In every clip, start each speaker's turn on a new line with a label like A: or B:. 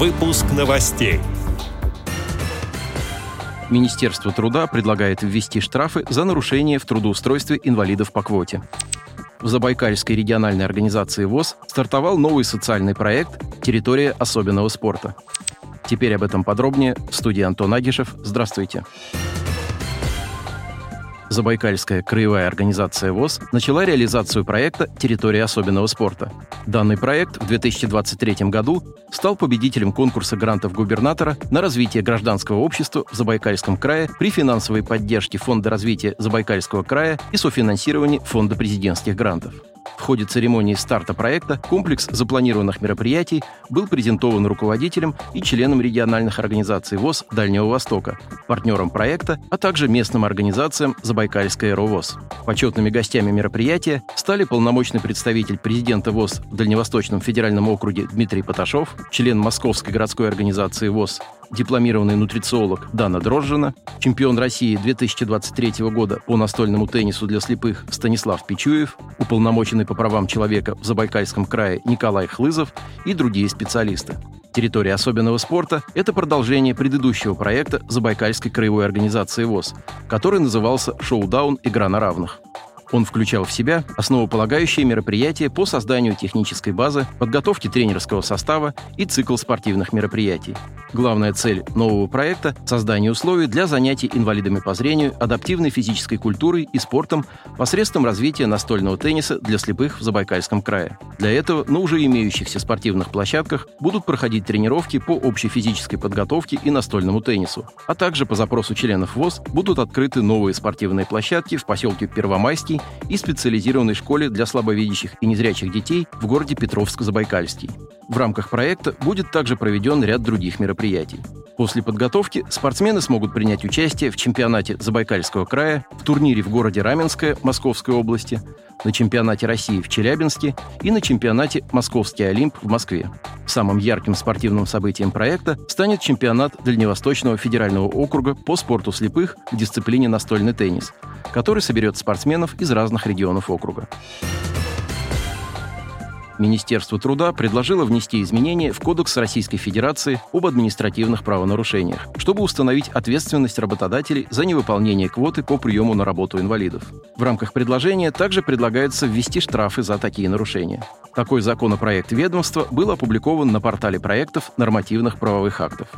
A: Выпуск новостей.
B: Министерство труда предлагает ввести штрафы за нарушение в трудоустройстве инвалидов по квоте. В Забайкальской региональной организации ВОЗ стартовал новый социальный проект «Территория особенного спорта». Теперь об этом подробнее в студии Антон Агишев. Здравствуйте. Здравствуйте. Забайкальская краевая организация ВОЗ начала реализацию проекта «Территория особенного спорта». Данный проект в 2023 году стал победителем конкурса грантов губернатора на развитие гражданского общества в Забайкальском крае при финансовой поддержке Фонда развития Забайкальского края и софинансировании Фонда президентских грантов. В ходе церемонии старта проекта комплекс запланированных мероприятий был презентован руководителем и членам региональных организаций ВОЗ Дальнего Востока, партнерам проекта, а также местным организациям Забайкальская РОВОЗ. Почетными гостями мероприятия стали полномочный представитель президента ВОЗ в Дальневосточном федеральном округе Дмитрий Поташов, член Московской городской организации ВОЗ дипломированный нутрициолог Дана Дрожжина, чемпион России 2023 года по настольному теннису для слепых Станислав Пичуев, уполномоченный по правам человека в Забайкальском крае Николай Хлызов и другие специалисты. Территория особенного спорта – это продолжение предыдущего проекта Забайкальской краевой организации ВОЗ, который назывался «Шоу-даун. Игра на равных». Он включал в себя основополагающие мероприятия по созданию технической базы, подготовке тренерского состава и цикл спортивных мероприятий. Главная цель нового проекта – создание условий для занятий инвалидами по зрению адаптивной физической культурой и спортом посредством развития настольного тенниса для слепых в Забайкальском крае. Для этого на уже имеющихся спортивных площадках будут проходить тренировки по общей физической подготовке и настольному теннису, а также по запросу членов ВОЗ будут открыты новые спортивные площадки в поселке Первомайский и специализированной школе для слабовидящих и незрячих детей в городе Петровск-Забайкальский. В рамках проекта будет также проведен ряд других мероприятий. После подготовки спортсмены смогут принять участие в чемпионате Забайкальского края, в турнире в городе Раменское Московской области, на чемпионате России в Челябинске и на чемпионате «Московский Олимп» в Москве. Самым ярким спортивным событием проекта станет чемпионат Дальневосточного федерального округа по спорту слепых в дисциплине настольный теннис, который соберет спортсменов из разных регионов округа. Министерство труда предложило внести изменения в Кодекс Российской Федерации об административных правонарушениях, чтобы установить ответственность работодателей за невыполнение квоты по приему на работу инвалидов. В рамках предложения также предлагается ввести штрафы за такие нарушения. Такой законопроект ведомства был опубликован на портале проектов нормативных правовых актов.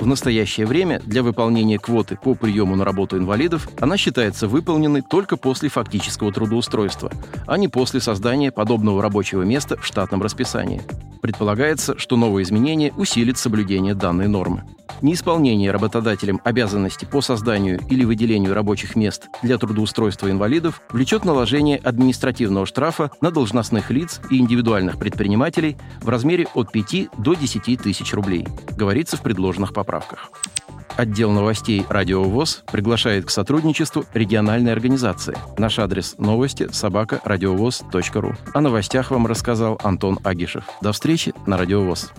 B: В настоящее время для выполнения квоты по приему на работу инвалидов она считается выполненной только после фактического трудоустройства, а не после создания подобного рабочего места в штатном расписании. Предполагается, что новое изменение усилит соблюдение данной нормы. Неисполнение работодателем обязанности по созданию или выделению рабочих мест для трудоустройства инвалидов влечет наложение административного штрафа на должностных лиц и индивидуальных предпринимателей в размере от 5 до 10 тысяч рублей, говорится в предложенных поправках. Отдел новостей «Радио ВОЗ» приглашает к сотрудничеству региональной организации. Наш адрес новости – собака радиовоз.ру. О новостях вам рассказал Антон Агишев. До встречи на «Радио ВОЗ».